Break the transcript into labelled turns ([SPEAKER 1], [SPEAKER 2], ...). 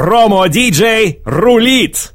[SPEAKER 1] Промо-диджей рулит!